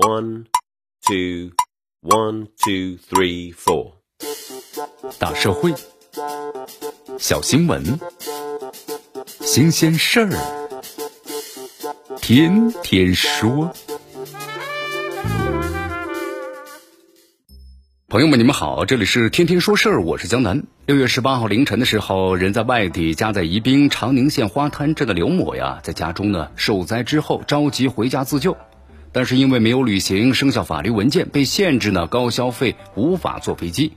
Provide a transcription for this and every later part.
One, two, one, two, three, four。大社会，小新闻，新鲜事儿，天天说。朋友们，你们好，这里是天天说事儿，我是江南。六月十八号凌晨的时候，人在外地，家在宜宾长宁县花滩镇的刘某呀，在家中呢受灾之后，着急回家自救。但是因为没有履行生效法律文件，被限制呢高消费，无法坐飞机。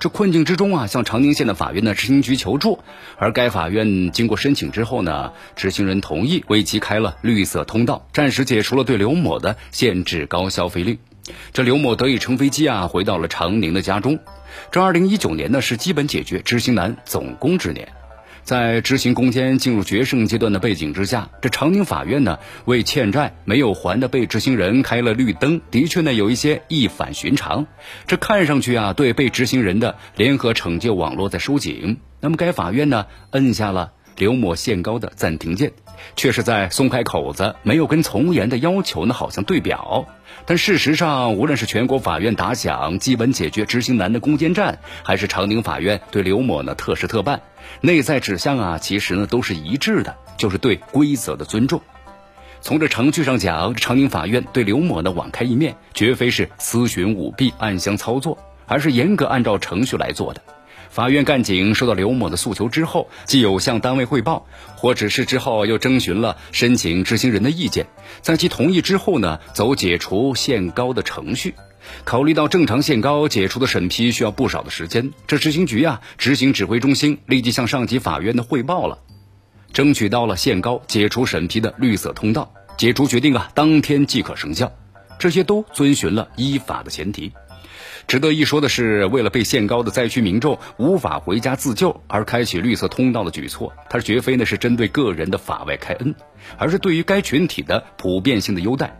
这困境之中啊，向长宁县的法院呢执行局求助，而该法院经过申请之后呢，执行人同意为其开了绿色通道，暂时解除了对刘某的限制高消费令。这刘某得以乘飞机啊回到了长宁的家中。这二零一九年呢是基本解决执行难总攻之年。在执行攻坚进入决胜阶段的背景之下，这长宁法院呢为欠债没有还的被执行人开了绿灯，的确呢有一些一反寻常。这看上去啊对被执行人的联合惩戒网络在收紧。那么该法院呢摁下了刘某限高的暂停键，却是在松开口子，没有跟从严的要求呢好像对表。但事实上，无论是全国法院打响基本解决执行难的攻坚战，还是长宁法院对刘某呢特事特办。内在指向啊，其实呢都是一致的，就是对规则的尊重。从这程序上讲，长宁法院对刘某呢网开一面，绝非是私寻舞弊、暗箱操作，而是严格按照程序来做的。法院干警收到刘某的诉求之后，既有向单位汇报，或指示之后又征询了申请执行人的意见，在其同意之后呢，走解除限高的程序。考虑到正常限高解除的审批需要不少的时间，这执行局啊，执行指挥中心立即向上级法院的汇报了，争取到了限高解除审批的绿色通道，解除决定啊，当天即可生效。这些都遵循了依法的前提。值得一说的是，为了被限高的灾区民众无法回家自救而开启绿色通道的举措，它绝非呢是针对个人的法外开恩，而是对于该群体的普遍性的优待。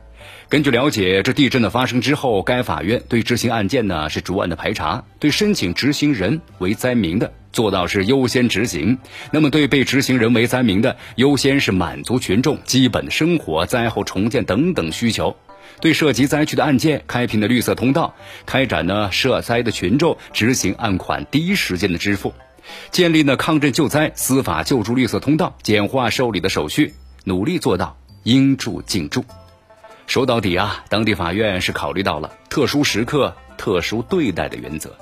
根据了解，这地震的发生之后，该法院对执行案件呢是逐案的排查，对申请执行人为灾民的做到是优先执行。那么对被执行人为灾民的，优先是满足群众基本的生活、灾后重建等等需求。对涉及灾区的案件，开辟的绿色通道，开展呢涉灾的群众执行案款第一时间的支付，建立呢抗震救灾司法救助绿色通道，简化受理的手续，努力做到应助尽助。说到底啊，当地法院是考虑到了特殊时刻特殊对待的原则，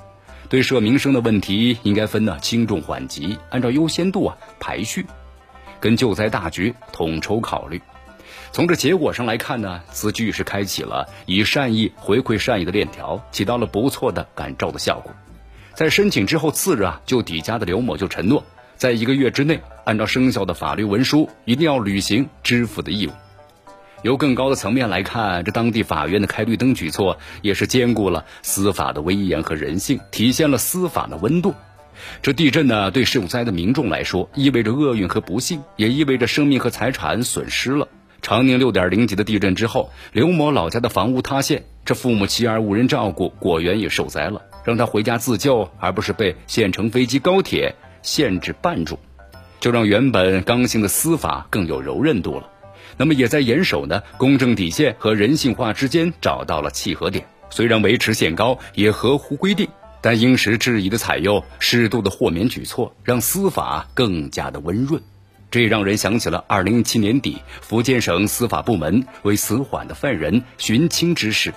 对涉民生的问题应该分呢轻重缓急，按照优先度啊排序，跟救灾大局统筹考虑。从这结果上来看呢，此举是开启了以善意回馈善意的链条，起到了不错的感召的效果。在申请之后次日啊，就抵家的刘某就承诺，在一个月之内，按照生效的法律文书，一定要履行支付的义务。由更高的层面来看，这当地法院的开绿灯举措也是兼顾了司法的威严和人性，体现了司法的温度。这地震呢，对受灾的民众来说，意味着厄运和不幸，也意味着生命和财产损失了。长宁六点零级的地震之后，刘某老家的房屋塌陷，这父母妻儿无人照顾，果园也受灾了，让他回家自救，而不是被县城飞机、高铁限制绊住，就让原本刚性的司法更有柔韧度了。那么也在严守呢公正底线和人性化之间找到了契合点。虽然维持限高也合乎规定，但应时质疑的采用适度的豁免举措，让司法更加的温润。这让人想起了二零一七年底福建省司法部门为死缓的犯人寻亲之事。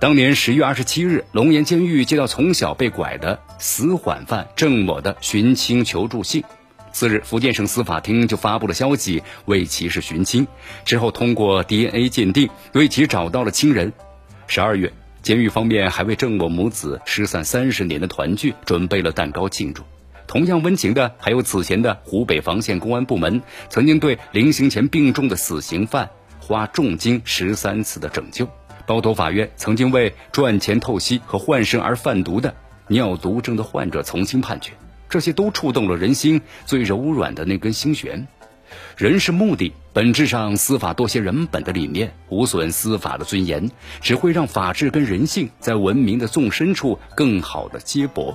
当年十月二十七日，龙岩监狱接到从小被拐的死缓犯郑某的寻亲求助信。次日，福建省司法厅就发布了消息，为其是寻亲。之后，通过 DNA 鉴定，为其找到了亲人。十二月，监狱方面还为郑某母子失散三十年的团聚准备了蛋糕庆祝。同样温情的，还有此前的湖北房县公安部门曾经对临刑前病重的死刑犯花重金十三次的拯救。包头法院曾经为赚钱透析和换肾而贩毒的尿毒症的患者从轻判决。这些都触动了人心最柔软的那根心弦。人是目的，本质上司法多些人本的理念，无损司法的尊严，只会让法治跟人性在文明的纵深处更好的接驳。